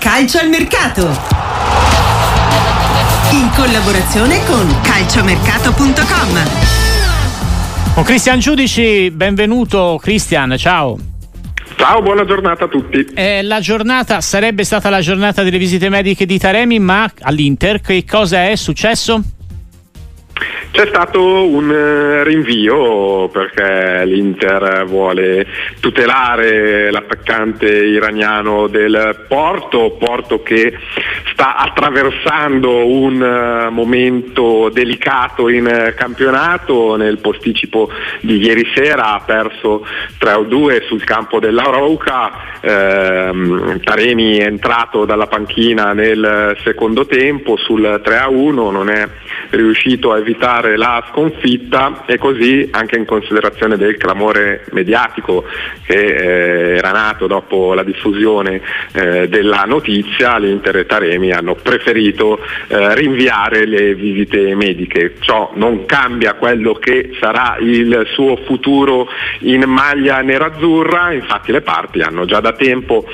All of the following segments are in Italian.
calcio al mercato. In collaborazione con calciomercato.com. Con Cristian Giudici, benvenuto Cristian, ciao. Ciao, buona giornata a tutti. Eh, la giornata sarebbe stata la giornata delle visite mediche di Taremi, ma all'Inter che cosa è successo? C'è stato un eh, rinvio perché l'Inter vuole tutelare l'attaccante iraniano del Porto, Porto che sta attraversando un eh, momento delicato in campionato, nel posticipo di ieri sera ha perso 3-2 sul campo della Rouca, ehm, Taremi è entrato dalla panchina nel secondo tempo sul 3-1, non è riuscito a evitare la sconfitta e così anche in considerazione del clamore mediatico che eh, era nato dopo la diffusione eh, della notizia, l'Inter e Taremi hanno preferito eh, rinviare le visite mediche. Ciò non cambia quello che sarà il suo futuro in maglia nerazzurra, infatti le parti hanno già da tempo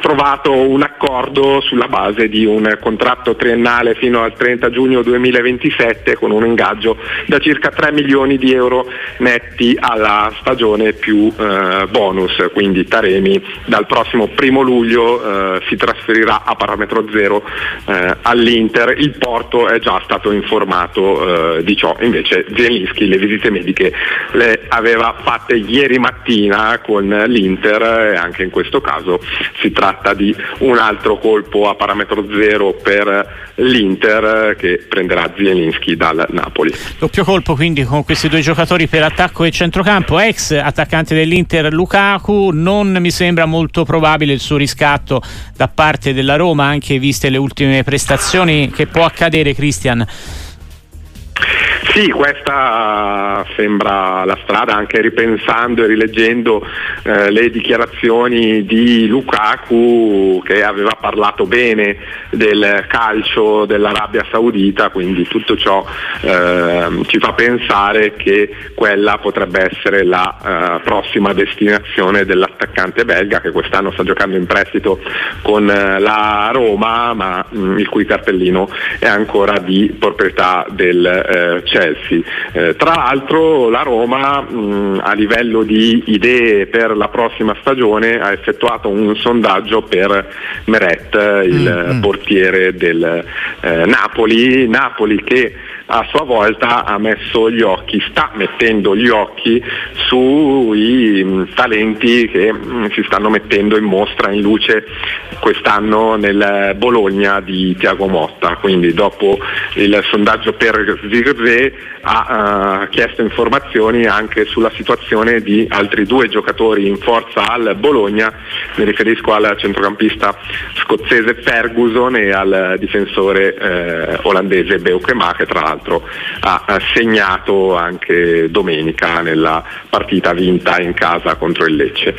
trovato un accordo sulla base di un contratto triennale fino al 30 giugno 2026 2017 con un ingaggio da circa 3 milioni di euro netti alla stagione più eh, bonus, quindi Taremi dal prossimo primo luglio eh, si trasferirà a parametro zero eh, all'Inter, il Porto è già stato informato eh, di ciò, invece Zelinski le visite mediche le aveva fatte ieri mattina con l'Inter e anche in questo caso si tratta di un altro colpo a parametro zero per l'Inter che prenderà Zielinski Zielinski dal Napoli. Doppio colpo quindi con questi due giocatori per attacco e centrocampo, ex attaccante dell'Inter Lukaku, non mi sembra molto probabile il suo riscatto da parte della Roma, anche viste le ultime prestazioni che può accadere Cristian. Sì, questa sembra la strada, anche ripensando e rileggendo eh, le dichiarazioni di Lukaku che aveva parlato bene del calcio dell'Arabia Saudita, quindi tutto ciò eh, ci fa pensare che quella potrebbe essere la eh, prossima destinazione dell'attaccante belga che quest'anno sta giocando in prestito con eh, la Roma, ma mh, mm, il cui cartellino è ancora di proprietà del eh, Chelsea. Chelsea. Eh, tra l'altro la Roma mh, a livello di idee per la prossima stagione ha effettuato un sondaggio per Meret, il mm-hmm. portiere del eh, Napoli, Napoli che a sua volta ha messo gli occhi, sta mettendo gli occhi sui mm, talenti che mm, si stanno mettendo in mostra, in luce quest'anno nel Bologna di Tiago Motta. Quindi dopo il sondaggio per Zirze ha uh, chiesto informazioni anche sulla situazione di altri due giocatori in forza al Bologna, mi riferisco al centrocampista scozzese Ferguson e al difensore eh, olandese Beukema che tra l'altro ha segnato anche domenica nella partita vinta in casa contro il Lecce.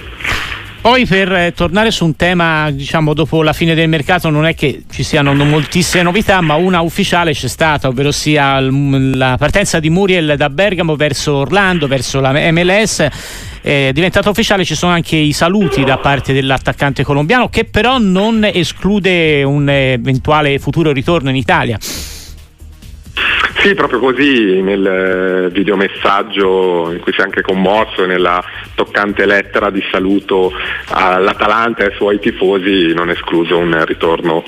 Poi per eh, tornare su un tema, diciamo, dopo la fine del mercato non è che ci siano moltissime novità, ma una ufficiale c'è stata, ovvero sia la partenza di Muriel da Bergamo verso Orlando, verso la MLS. È diventato ufficiale, ci sono anche i saluti da parte dell'attaccante colombiano che però non esclude un eventuale futuro ritorno in Italia. Sì, proprio così nel eh, videomessaggio in cui si è anche commosso nella toccante lettera di saluto all'Atalanta e ai suoi tifosi, non escluso un ritorno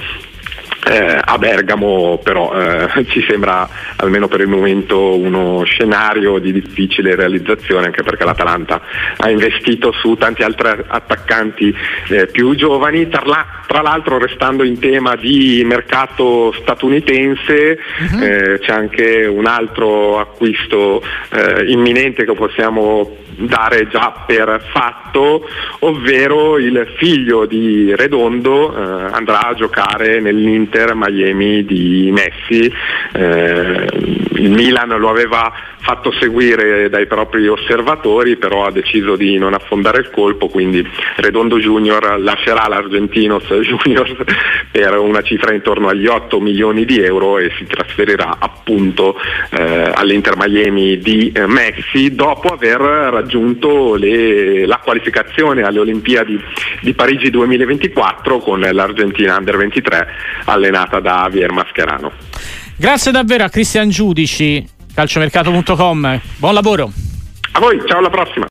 eh, a Bergamo però eh, ci sembra almeno per il momento uno scenario di difficile realizzazione anche perché l'Atalanta ha investito su tanti altri attaccanti eh, più giovani, tra, la, tra, l'altro restando in tema di mercato statunitense uh-huh. c'è anche un altro acquisto eh, imminente che possiamo dare già per fatto, ovvero il figlio di Redondo eh, andrà a giocare nell'Inter Miami di Messi. Eh, il Milan lo aveva fatto seguire dai propri osservatori, però ha deciso di non affondare il colpo, quindi Redondo Junior lascerà l'Argentinos Juniors per una cifra intorno agli 8 milioni di euro e si trasferirà appunto eh, all'Inter Miami di eh, Messi dopo aver raggiunto le, la qualificazione alle Olimpiadi di Parigi 2024 con l'Argentina Under 23 allenata da Javier Mascherano. Grazie davvero a Cristian Giudici, calciomercato.com. Buon lavoro. A voi, ciao alla prossima.